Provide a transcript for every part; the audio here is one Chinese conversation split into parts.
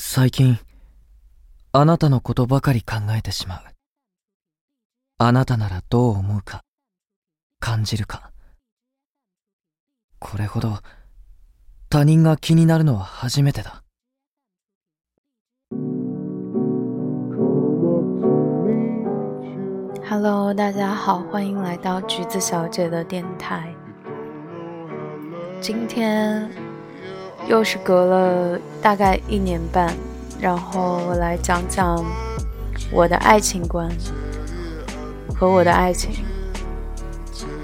最近、あなたのことばかり考えてしまう。あなたならどう思うか、感じるか。これほど、他人が気になるのは初めてだ。Hello，大家好，欢迎来到橘子小姐的电台。今天又是隔了大概一年半，然后我来讲讲我的爱情观和我的爱情。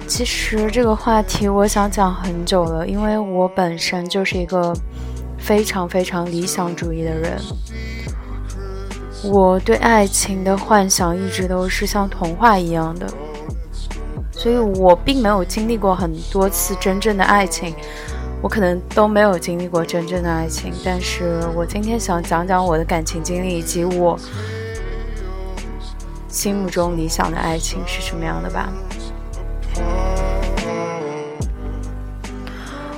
其实这个话题我想讲很久了，因为我本身就是一个非常非常理想主义的人。我对爱情的幻想一直都是像童话一样的，所以我并没有经历过很多次真正的爱情，我可能都没有经历过真正的爱情。但是我今天想讲讲我的感情经历以及我心目中理想的爱情是什么样的吧。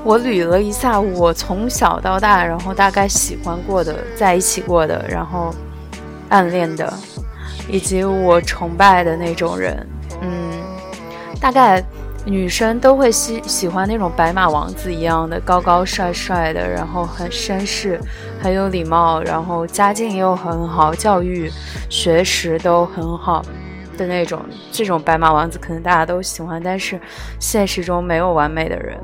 我捋了一下我从小到大，然后大概喜欢过的、在一起过的，然后。暗恋的，以及我崇拜的那种人，嗯，大概女生都会喜喜欢那种白马王子一样的高高帅帅的，然后很绅士，很有礼貌，然后家境又很好，教育学识都很好的那种。这种白马王子可能大家都喜欢，但是现实中没有完美的人。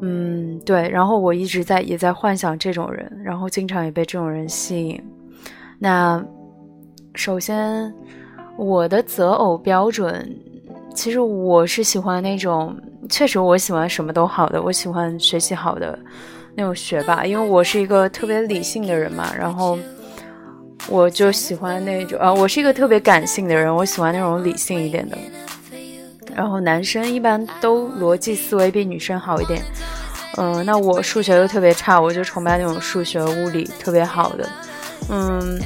嗯，对，然后我一直在也在幻想这种人，然后经常也被这种人吸引。那首先，我的择偶标准，其实我是喜欢那种，确实我喜欢什么都好的，我喜欢学习好的那种学霸，因为我是一个特别理性的人嘛，然后我就喜欢那种，呃，我是一个特别感性的人，我喜欢那种理性一点的。然后男生一般都逻辑思维比女生好一点，嗯，那我数学又特别差，我就崇拜那种数学物理特别好的，嗯，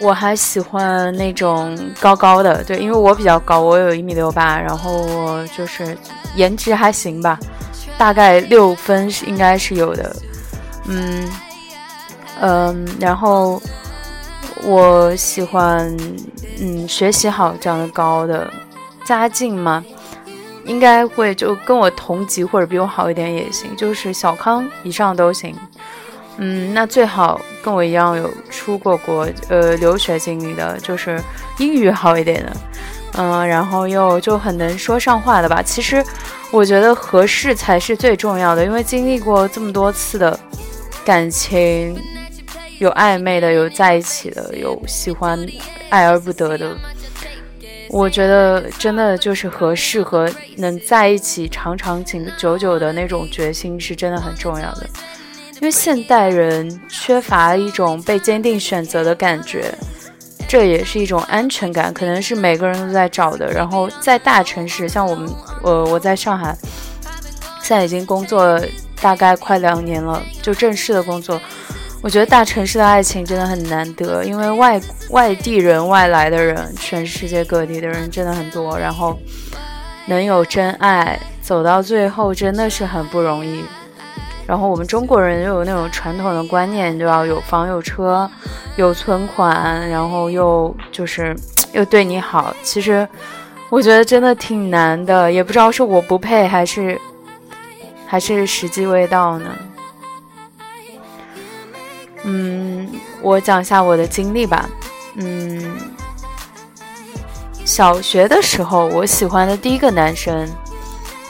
我还喜欢那种高高的，对，因为我比较高，我有一米六八，然后我就是颜值还行吧，大概六分是应该是有的，嗯嗯，然后我喜欢嗯学习好、长得高的。家境嘛，应该会就跟我同级或者比我好一点也行，就是小康以上都行。嗯，那最好跟我一样有出过国，呃，留学经历的，就是英语好一点的，嗯，然后又就很能说上话的吧。其实我觉得合适才是最重要的，因为经历过这么多次的感情，有暧昧的，有在一起的，有喜欢爱而不得的。我觉得真的就是合适和能在一起长长久久的那种决心是真的很重要的，因为现代人缺乏一种被坚定选择的感觉，这也是一种安全感，可能是每个人都在找的。然后在大城市，像我们，呃，我在上海，现在已经工作大概快两年了，就正式的工作。我觉得大城市的爱情真的很难得，因为外外地人、外来的人，全世界各地的人真的很多，然后能有真爱走到最后真的是很不容易。然后我们中国人又有那种传统的观念，就要有房有车有存款，然后又就是 又对你好。其实我觉得真的挺难的，也不知道是我不配还是还是时机未到呢。嗯，我讲一下我的经历吧。嗯，小学的时候，我喜欢的第一个男生，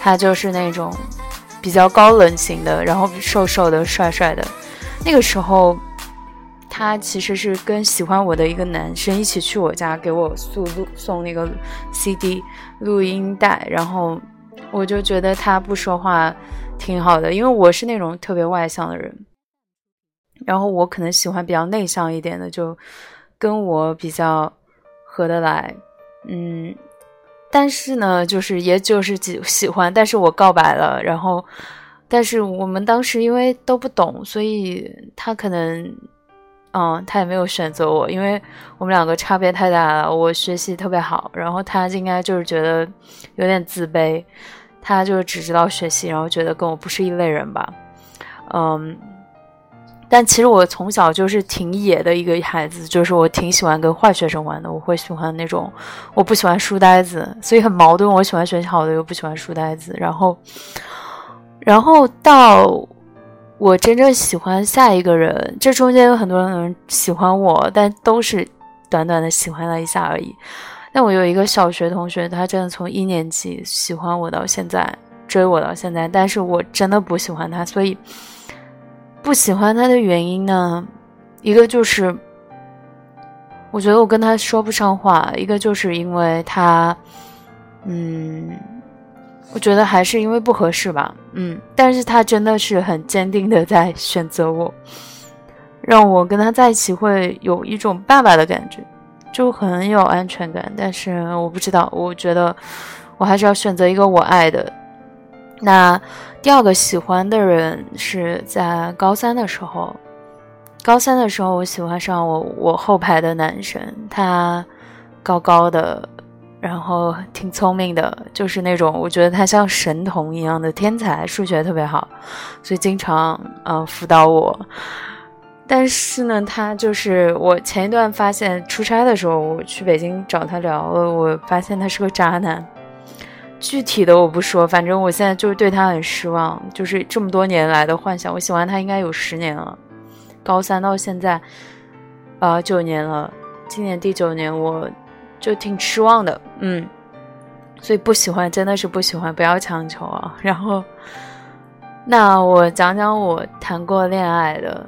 他就是那种比较高冷型的，然后瘦瘦的、帅帅的。那个时候，他其实是跟喜欢我的一个男生一起去我家给我送录送那个 CD 录音带，然后我就觉得他不说话挺好的，因为我是那种特别外向的人。然后我可能喜欢比较内向一点的，就跟我比较合得来，嗯，但是呢，就是也就是喜喜欢，但是我告白了，然后，但是我们当时因为都不懂，所以他可能，嗯，他也没有选择我，因为我们两个差别太大了，我学习特别好，然后他应该就是觉得有点自卑，他就只知道学习，然后觉得跟我不是一类人吧。嗯，但其实我从小就是挺野的一个孩子，就是我挺喜欢跟坏学生玩的，我会喜欢那种，我不喜欢书呆子，所以很矛盾，我喜欢学习好的又不喜欢书呆子，然后，然后到我真正喜欢下一个人，这中间有很多人喜欢我，但都是短短的喜欢了一下而已。但我有一个小学同学，他真的从一年级喜欢我到现在，追我到现在，但是我真的不喜欢他，所以。不喜欢他的原因呢，一个就是我觉得我跟他说不上话，一个就是因为他，嗯，我觉得还是因为不合适吧，嗯，但是他真的是很坚定的在选择我，让我跟他在一起会有一种爸爸的感觉，就很有安全感。但是我不知道，我觉得我还是要选择一个我爱的。那第二个喜欢的人是在高三的时候，高三的时候我喜欢上我我后排的男生，他高高的，然后挺聪明的，就是那种我觉得他像神童一样的天才，数学特别好，所以经常嗯辅导我。但是呢，他就是我前一段发现出差的时候，我去北京找他聊了，我发现他是个渣男。具体的我不说，反正我现在就是对他很失望，就是这么多年来的幻想，我喜欢他应该有十年了，高三到现在，呃，九年了，今年第九年，我就挺失望的，嗯，所以不喜欢真的是不喜欢，不要强求啊。然后，那我讲讲我谈过恋爱的，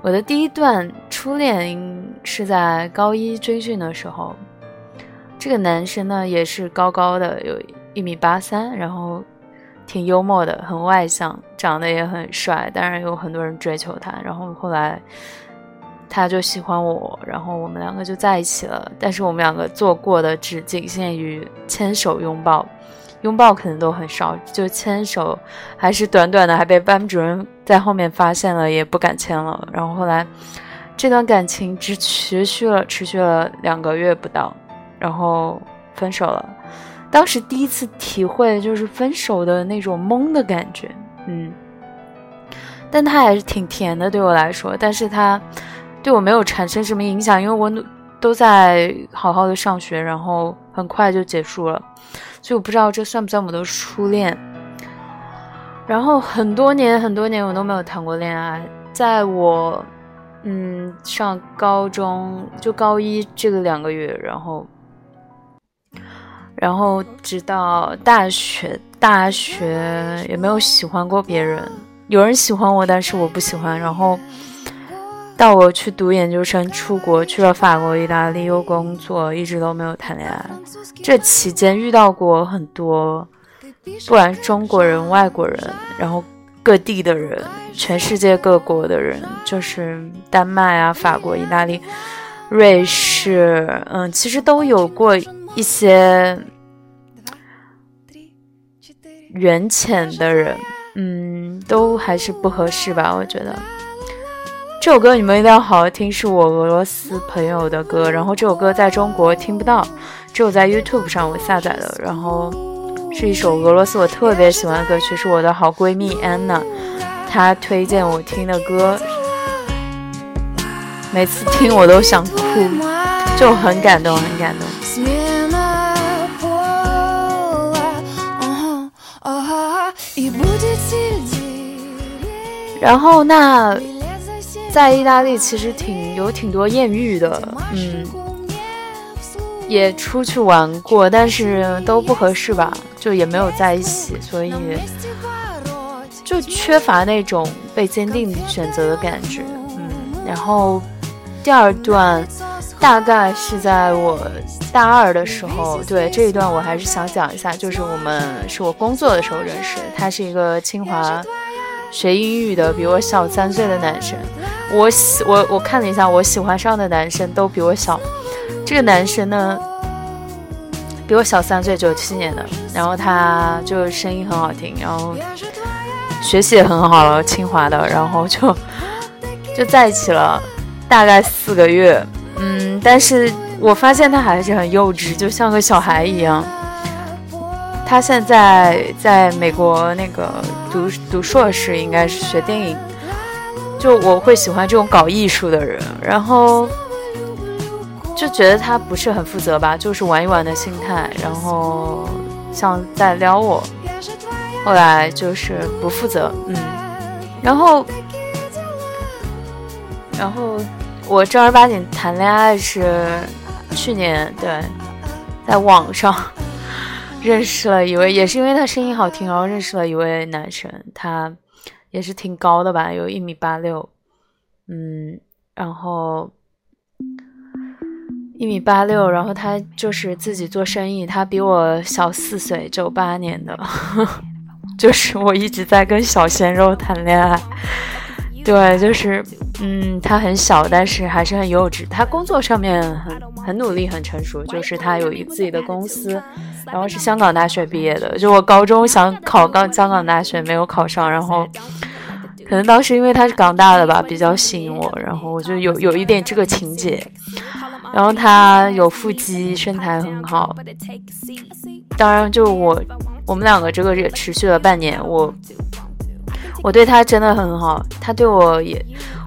我的第一段初恋是在高一军训的时候，这个男生呢也是高高的，有。一米八三，然后挺幽默的，很外向，长得也很帅，当然有很多人追求他。然后后来他就喜欢我，然后我们两个就在一起了。但是我们两个做过的只仅限于牵手、拥抱，拥抱可能都很少，就牵手还是短短的，还被班主任在后面发现了，也不敢牵了。然后后来这段感情只持续了持续了两个月不到，然后分手了。当时第一次体会就是分手的那种懵的感觉，嗯，但他还是挺甜的对我来说，但是他对我没有产生什么影响，因为我都在好好的上学，然后很快就结束了，所以我不知道这算不算我的初恋。然后很多年很多年我都没有谈过恋爱，在我嗯上高中就高一这个两个月，然后。然后直到大学，大学也没有喜欢过别人。有人喜欢我，但是我不喜欢。然后到我去读研究生，出国去了法国、意大利又工作，一直都没有谈恋爱。这期间遇到过很多，不管是中国人、外国人，然后各地的人，全世界各国的人，就是丹麦啊、法国、意大利、瑞士，嗯，其实都有过一些。缘浅的人，嗯，都还是不合适吧？我觉得这首歌你们一定要好好听，是我俄罗斯朋友的歌。然后这首歌在中国听不到，只有在 YouTube 上我下载的。然后是一首俄罗斯我特别喜欢的歌曲，是我的好闺蜜 Anna 她推荐我听的歌，每次听我都想哭，就很感动，很感动。然后那在意大利其实挺有挺多艳遇的，嗯，也出去玩过，但是都不合适吧，就也没有在一起，所以就缺乏那种被坚定选择的感觉，嗯。然后第二段大概是在我大二的时候，对这一段我还是想讲一下，就是我们是我工作的时候认识，他是一个清华。学英语的比我小三岁的男生，我喜我我看了一下，我喜欢上的男生都比我小。这个男生呢，比我小三岁，九七年的，然后他就声音很好听，然后学习也很好了，清华的，然后就 就在一起了，大概四个月。嗯，但是我发现他还是很幼稚，就像个小孩一样。他现在在美国那个。读读硕士，应该是学电影。就我会喜欢这种搞艺术的人，然后就觉得他不是很负责吧，就是玩一玩的心态，然后像在撩我。后来就是不负责，嗯，然后，然后我正儿八经谈恋爱是去年，对，在网上认识了一位，也是因为他声音好听，然后认识了一位男生，他也是挺高的吧，有一米八六，嗯，然后一米八六，然后他就是自己做生意，他比我小四岁，九八年的。就是我一直在跟小鲜肉谈恋爱，对，就是，嗯，他很小，但是还是很幼稚。他工作上面很很努力，很成熟。就是他有一自己的公司，然后是香港大学毕业的。就我高中想考港香港大学没有考上，然后可能当时因为他是港大的吧，比较吸引我，然后我就有有一点这个情节。然后他有腹肌，身材很好。当然，就我。我们两个这个也持续了半年，我我对他真的很好，他对我也，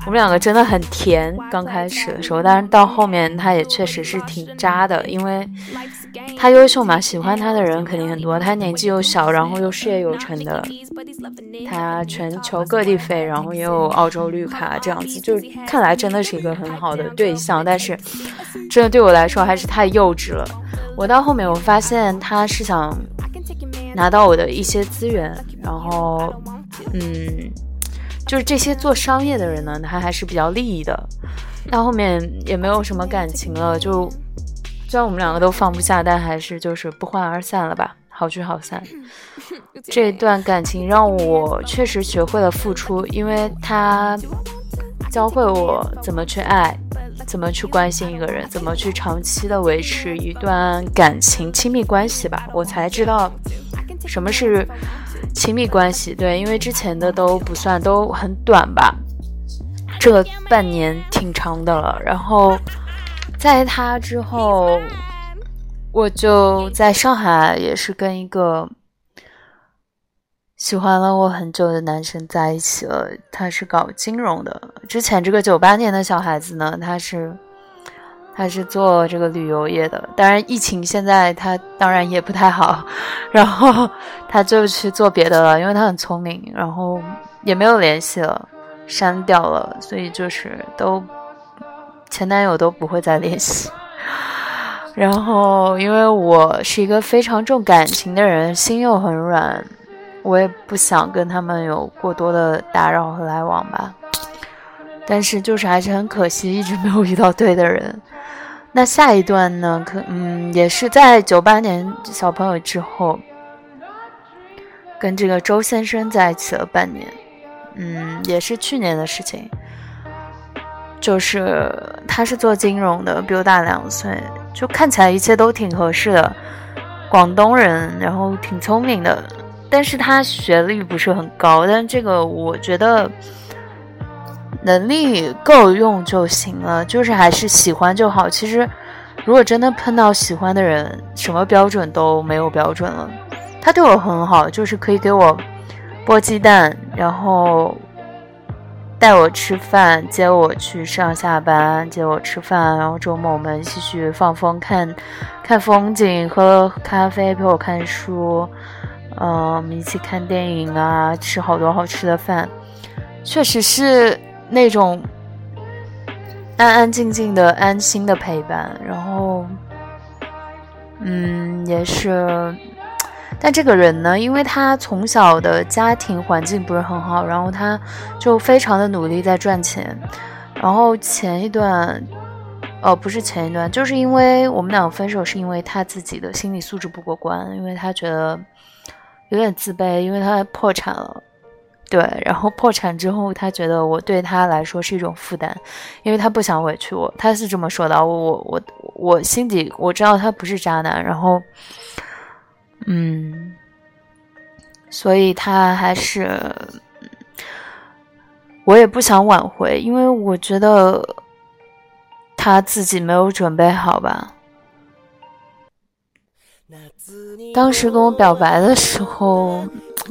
我们两个真的很甜。刚开始的时候，但是到后面他也确实是挺渣的，因为他优秀嘛，喜欢他的人肯定很多。他年纪又小，然后又事业有成的，他全球各地飞，然后也有澳洲绿卡，这样子就看来真的是一个很好的对象。但是，真的对我来说还是太幼稚了。我到后面我发现他是想。拿到我的一些资源，然后，嗯，就是这些做商业的人呢，他还是比较利益的。到后面也没有什么感情了，就虽然我们两个都放不下，但还是就是不欢而散了吧，好聚好散。这段感情让我确实学会了付出，因为他教会我怎么去爱，怎么去关心一个人，怎么去长期的维持一段感情、亲密关系吧，我才知道。什么是亲密关系？对，因为之前的都不算，都很短吧。这半年挺长的了。然后在他之后，我就在上海，也是跟一个喜欢了我很久的男生在一起了。他是搞金融的。之前这个九八年的小孩子呢，他是。他是做这个旅游业的，当然疫情现在他当然也不太好，然后 他就去做别的了，因为他很聪明，然后也没有联系了，删掉了，所以就是都前男友都不会再联系。然后因为我是一个非常重感情的人，心又很软，我也不想跟他们有过多的打扰和来往吧。但是就是还是很可惜，一直没有遇到对的人。那下一段呢？可嗯，也是在九八年小朋友之后，跟这个周先生在一起了半年。嗯，也是去年的事情。就是他是做金融的，比我大两岁，就看起来一切都挺合适的。广东人，然后挺聪明的，但是他学历不是很高。但这个我觉得。能力够用就行了，就是还是喜欢就好。其实，如果真的碰到喜欢的人，什么标准都没有标准了。他对我很好，就是可以给我剥鸡蛋，然后带我吃饭，接我去上下班，接我吃饭，然后周末我们一起去放风，看看风景，喝咖啡，陪我看书，嗯，我们一起看电影啊，吃好多好吃的饭，确实是。那种安安静静的、安心的陪伴，然后，嗯，也是。但这个人呢，因为他从小的家庭环境不是很好，然后他就非常的努力在赚钱。然后前一段，哦，不是前一段，就是因为我们两个分手，是因为他自己的心理素质不过关，因为他觉得有点自卑，因为他破产了。对，然后破产之后，他觉得我对他来说是一种负担，因为他不想委屈我，他是这么说的。我我我我心底我知道他不是渣男，然后，嗯，所以他还是，我也不想挽回，因为我觉得他自己没有准备好吧。当时跟我表白的时候。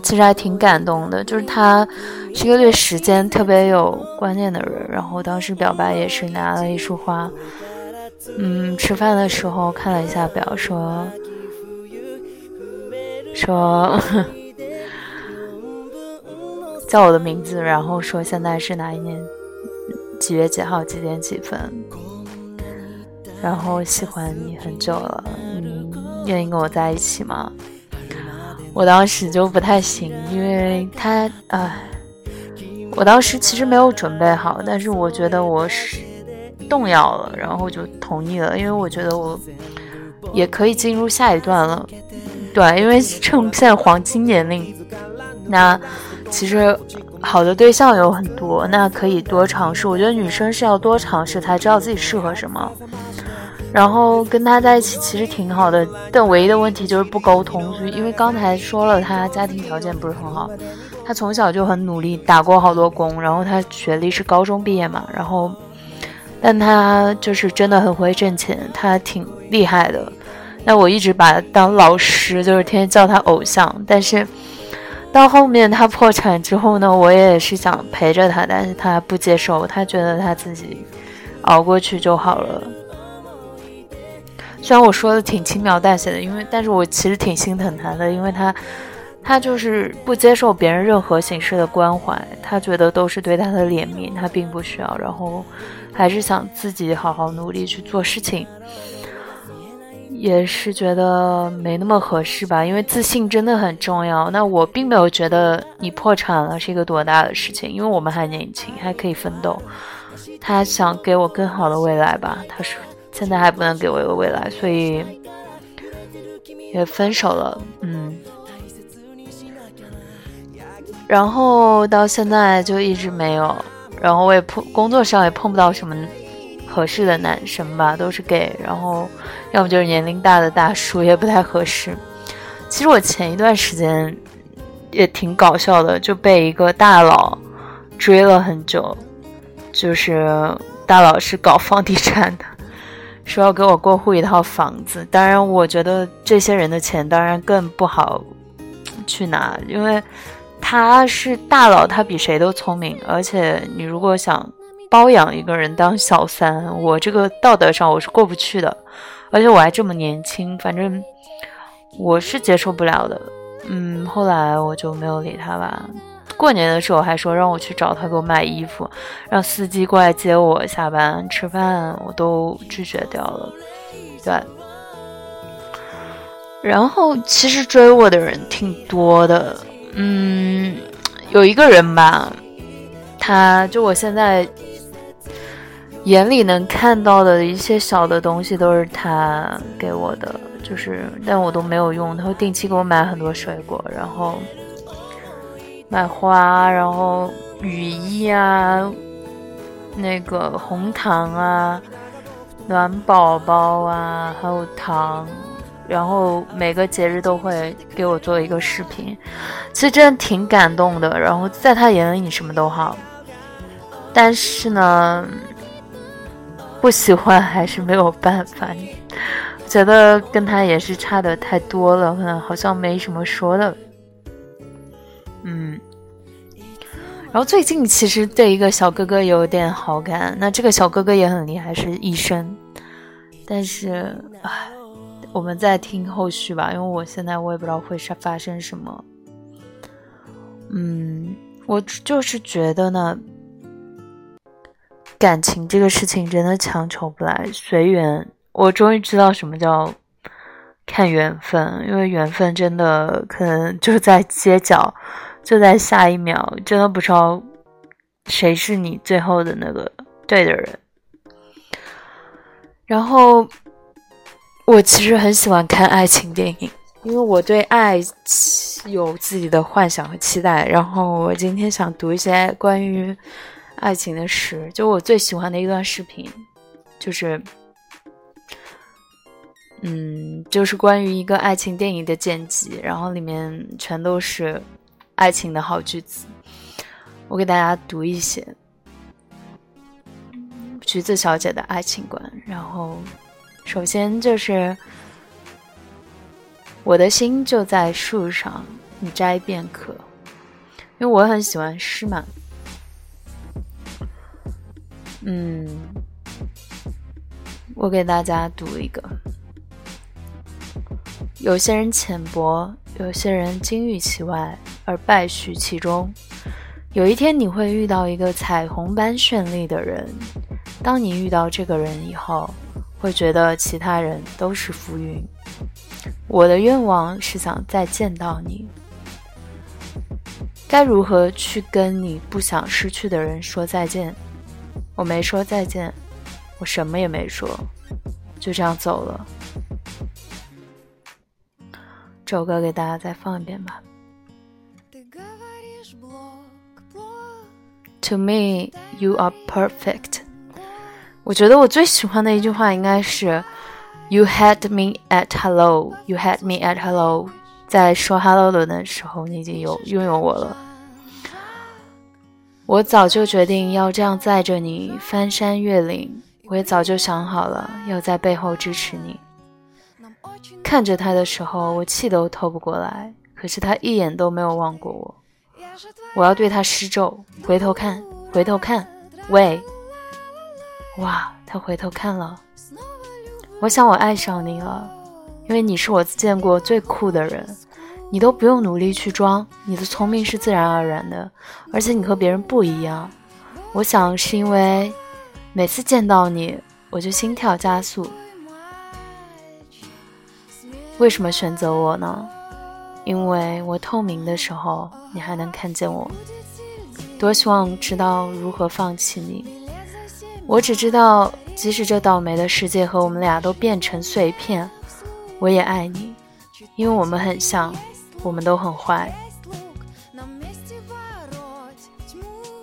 其实还挺感动的。就是他是一个对时间特别有观念的人，然后当时表白也是拿了一束花。嗯，吃饭的时候看了一下表，说说 叫我的名字，然后说现在是哪一年几月几号几点几分，然后喜欢你很久了，你，愿意跟我在一起吗？我当时就不太行，因为他，唉，我当时其实没有准备好，但是我觉得我是。动摇了，然后就同意了，因为我觉得我也可以进入下一段了，对，因为趁现在黄金年龄，那其实好的对象有很多，那可以多尝试。我觉得女生是要多尝试才知道自己适合什么。然后跟他在一起其实挺好的，但唯一的问题就是不沟通。所以因为刚才说了，他家庭条件不是很好，他从小就很努力，打过好多工，然后他学历是高中毕业嘛，然后。但他就是真的很会挣钱，他挺厉害的。那我一直把他当老师，就是天天叫他偶像。但是到后面他破产之后呢，我也是想陪着他，但是他不接受，他觉得他自己熬过去就好了。虽然我说的挺轻描淡写的，因为但是我其实挺心疼他的，因为他他就是不接受别人任何形式的关怀，他觉得都是对他的怜悯，他并不需要。然后。还是想自己好好努力去做事情，也是觉得没那么合适吧。因为自信真的很重要。那我并没有觉得你破产了是一个多大的事情，因为我们还年轻，还可以奋斗。他想给我更好的未来吧？他说现在还不能给我一个未来，所以也分手了。嗯，然后到现在就一直没有。然后我也碰工作上也碰不到什么合适的男生吧，都是 gay，然后要么就是年龄大的大叔，也不太合适。其实我前一段时间也挺搞笑的，就被一个大佬追了很久，就是大佬是搞房地产的，说要给我过户一套房子。当然，我觉得这些人的钱当然更不好去拿，因为。他是大佬，他比谁都聪明。而且你如果想包养一个人当小三，我这个道德上我是过不去的。而且我还这么年轻，反正我是接受不了的。嗯，后来我就没有理他吧。过年的时候还说让我去找他给我买衣服，让司机过来接我下班吃饭，我都拒绝掉了。对。然后其实追我的人挺多的。嗯，有一个人吧，他就我现在眼里能看到的一些小的东西都是他给我的，就是但我都没有用。他会定期给我买很多水果，然后买花，然后雨衣啊，那个红糖啊，暖宝宝啊，还有糖。然后每个节日都会给我做一个视频，其实真的挺感动的。然后在他眼里，你什么都好，但是呢，不喜欢还是没有办法。觉得跟他也是差的太多了，可能好像没什么说的。嗯，然后最近其实对一个小哥哥有点好感，那这个小哥哥也很厉害，是医生，但是唉。我们再听后续吧，因为我现在我也不知道会发生什么。嗯，我就是觉得呢，感情这个事情真的强求不来，随缘。我终于知道什么叫看缘分，因为缘分真的可能就在街角，就在下一秒，真的不知道谁是你最后的那个对的人。然后。我其实很喜欢看爱情电影，因为我对爱有自己的幻想和期待。然后我今天想读一些关于爱情的诗，就我最喜欢的一段视频，就是，嗯，就是关于一个爱情电影的剪辑，然后里面全都是爱情的好句子。我给大家读一些橘子小姐的爱情观，然后。首先就是，我的心就在树上，你摘便可，因为我很喜欢诗嘛。嗯，我给大家读一个：有些人浅薄，有些人金玉其外而败絮其中。有一天你会遇到一个彩虹般绚丽的人，当你遇到这个人以后，会觉得其他人都是浮云。我的愿望是想再见到你。该如何去跟你不想失去的人说再见？我没说再见，我什么也没说，就这样走了。这首歌给大家再放一遍吧。To me, you are perfect。我觉得我最喜欢的一句话应该是 "You had me at hello, you had me at hello。在说 hello 的时候，你已经有拥有我了。我早就决定要这样载着你翻山越岭，我也早就想好了要在背后支持你。看着他的时候，我气都透不过来，可是他一眼都没有望过我。我要对他施咒，回头看，回头看，喂！哇，他回头看了。我想我爱上你了，因为你是我见过最酷的人。你都不用努力去装，你的聪明是自然而然的，而且你和别人不一样。我想是因为每次见到你，我就心跳加速。为什么选择我呢？因为我透明的时候，你还能看见我。多希望知道如何放弃你。我只知道，即使这倒霉的世界和我们俩都变成碎片，我也爱你，因为我们很像。我们都很坏。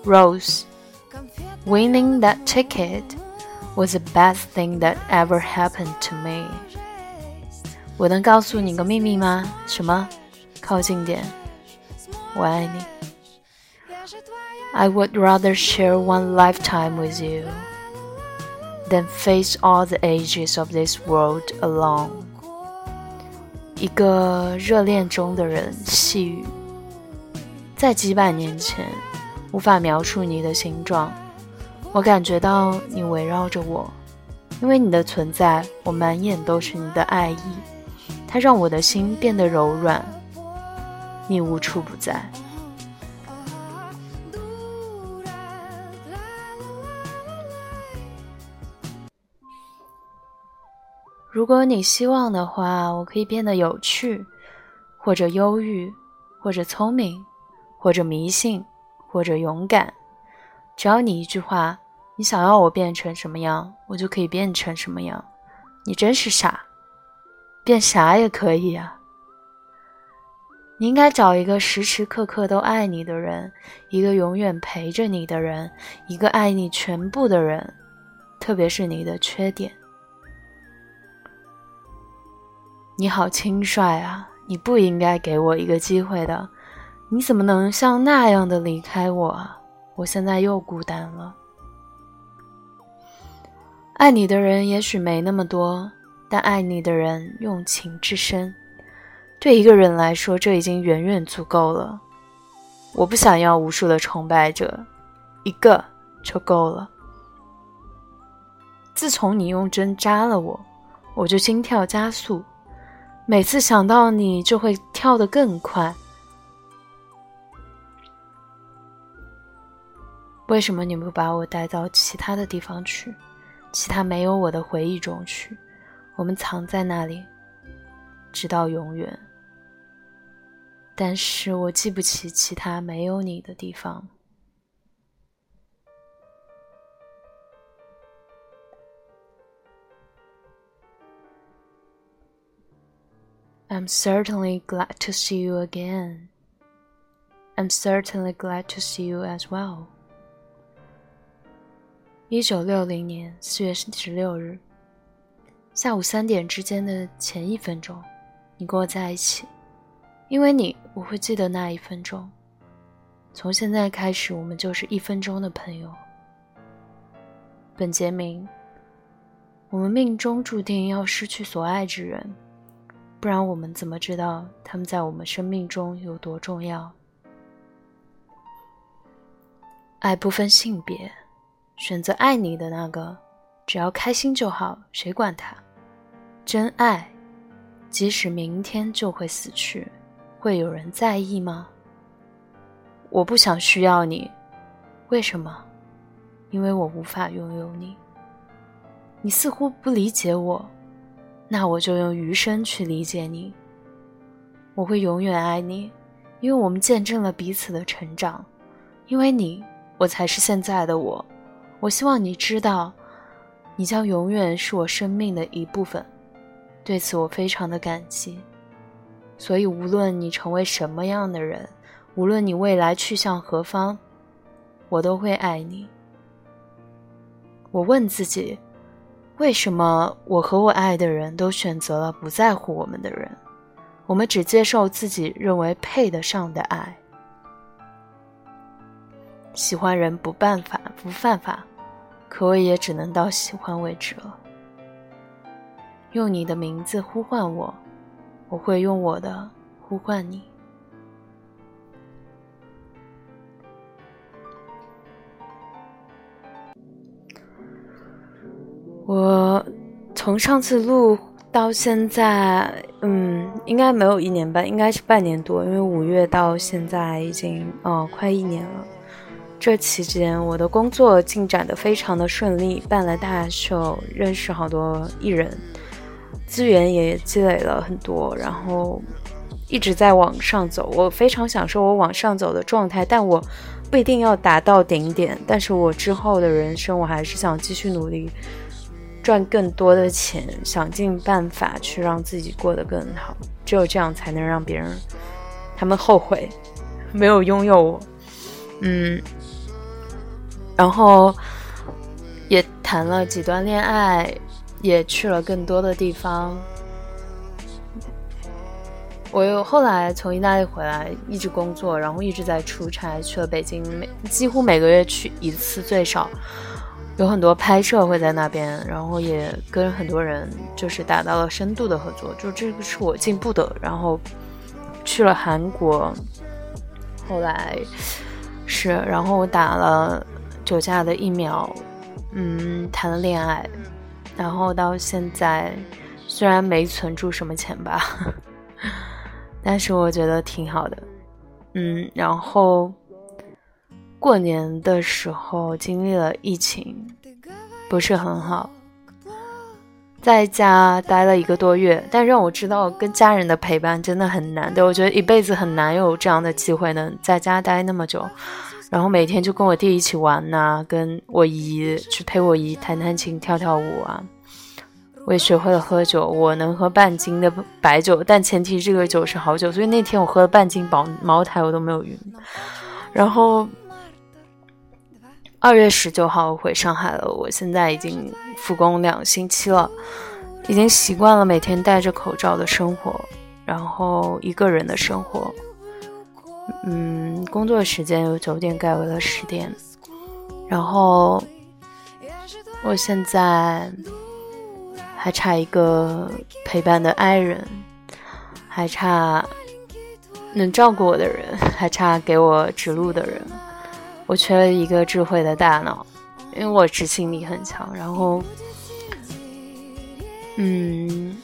Rose, winning that ticket was the best thing that ever happened to me. 我能告诉你个秘密吗？什么？靠近点。我爱你。I would rather share one lifetime with you than face all the ages of this world alone. 一个热恋中的人细语，在几百年前，无法描述你的形状。我感觉到你围绕着我，因为你的存在，我满眼都是你的爱意，它让我的心变得柔软。你无处不在。如果你希望的话，我可以变得有趣，或者忧郁，或者聪明，或者迷信，或者勇敢。只要你一句话，你想要我变成什么样，我就可以变成什么样。你真是傻，变啥也可以啊。你应该找一个时时刻刻都爱你的人，一个永远陪着你的人，一个爱你全部的人，特别是你的缺点。你好轻率啊！你不应该给我一个机会的，你怎么能像那样的离开我啊？我现在又孤单了。爱你的人也许没那么多，但爱你的人用情至深。对一个人来说，这已经远远足够了。我不想要无数的崇拜者，一个就够了。自从你用针扎了我，我就心跳加速。每次想到你，就会跳得更快。为什么你不把我带到其他的地方去，其他没有我的回忆中去？我们藏在那里，直到永远。但是我记不起其他没有你的地方。I'm certainly glad to see you again. I'm certainly glad to see you as well. 一九六零年四月十六日 下午三点之间的前一分钟，你跟我在一起，因为你，我会记得那一分钟。从现在开始，我们就是一分钟的朋友。本杰明，我们命中注定要失去所爱之人。不然我们怎么知道他们在我们生命中有多重要？爱不分性别，选择爱你的那个，只要开心就好，谁管他？真爱，即使明天就会死去，会有人在意吗？我不想需要你，为什么？因为我无法拥有你。你似乎不理解我，那我就用余生去理解你。我会永远爱你，因为我们见证了彼此的成长。因为你，我才是现在的我。我希望你知道，你将永远是我生命的一部分。对此，我非常的感激。所以，无论你成为什么样的人，无论你未来去向何方，我都会爱你。我问自己。为什么我和我爱的人都选择了不在乎我们的人？我们只接受自己认为配得上的爱。喜欢人不办法不犯法，可我也只能到喜欢为止了。用你的名字呼唤我，我会用我的呼唤你。我从上次录到现在，嗯，应该没有一年半，应该是半年多，因为五月到现在已经哦快一年了。这期间我的工作进展的非常的顺利，办了大秀，认识好多艺人，资源也积累了很多，然后一直在往上走。我非常享受我往上走的状态，但我不一定要达到顶点，但是我之后的人生，我还是想继续努力。赚更多的钱，想尽办法去让自己过得更好，只有这样才能让别人他们后悔没有拥有我。嗯，然后也谈了几段恋爱，也去了更多的地方。我又后来从意大利回来，一直工作，然后一直在出差，去了北京，每几乎每个月去一次最少。有很多拍摄会在那边，然后也跟很多人就是达到了深度的合作，就这个是我进步的。然后去了韩国，后来是，然后我打了酒驾的疫苗，嗯，谈了恋爱，然后到现在虽然没存住什么钱吧，但是我觉得挺好的，嗯，然后。过年的时候经历了疫情，不是很好，在家待了一个多月，但让我知道跟家人的陪伴真的很难的。我觉得一辈子很难有这样的机会能在家待那么久，然后每天就跟我弟一起玩呐，跟我姨去陪我姨弹弹琴、跳跳舞啊。我也学会了喝酒，我能喝半斤的白酒，但前提这个酒是好酒，所以那天我喝了半斤茅茅台，我都没有晕，然后。二月十九号回上海了，我现在已经复工两星期了，已经习惯了每天戴着口罩的生活，然后一个人的生活。嗯，工作时间由九点改为了十点，然后我现在还差一个陪伴的爱人，还差能照顾我的人，还差给我指路的人。我缺了一个智慧的大脑，因为我执行力很强。然后，嗯，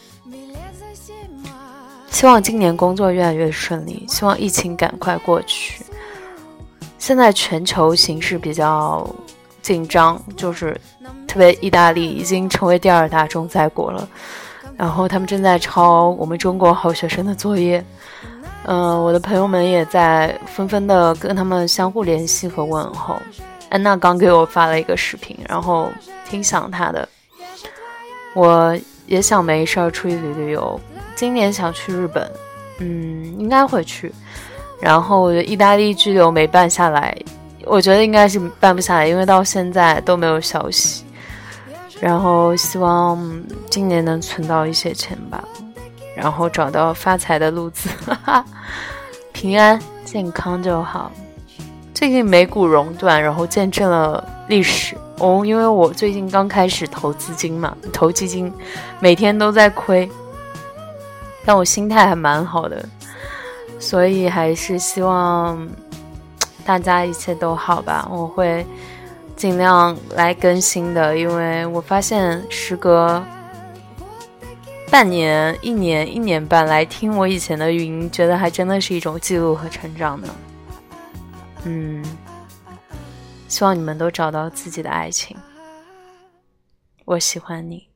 希望今年工作越来越顺利，希望疫情赶快过去。现在全球形势比较紧张，就是特别意大利已经成为第二大重灾国了，然后他们正在抄我们中国好学生的作业。嗯，我的朋友们也在纷纷的跟他们相互联系和问候。安娜刚给我发了一个视频，然后挺想她的。我也想没事儿出去旅旅游，今年想去日本，嗯，应该会去。然后意大利居留没办下来，我觉得应该是办不下来，因为到现在都没有消息。然后希望今年能存到一些钱吧。然后找到发财的路子，平安健康就好。最近美股熔断，然后见证了历史哦。因为我最近刚开始投资金嘛，投基金，每天都在亏。但我心态还蛮好的，所以还是希望大家一切都好吧。我会尽量来更新的，因为我发现时隔半年、一年、一年半来听我以前的语音，觉得还真的是一种记录和成长呢。嗯，希望你们都找到自己的爱情。我喜欢你。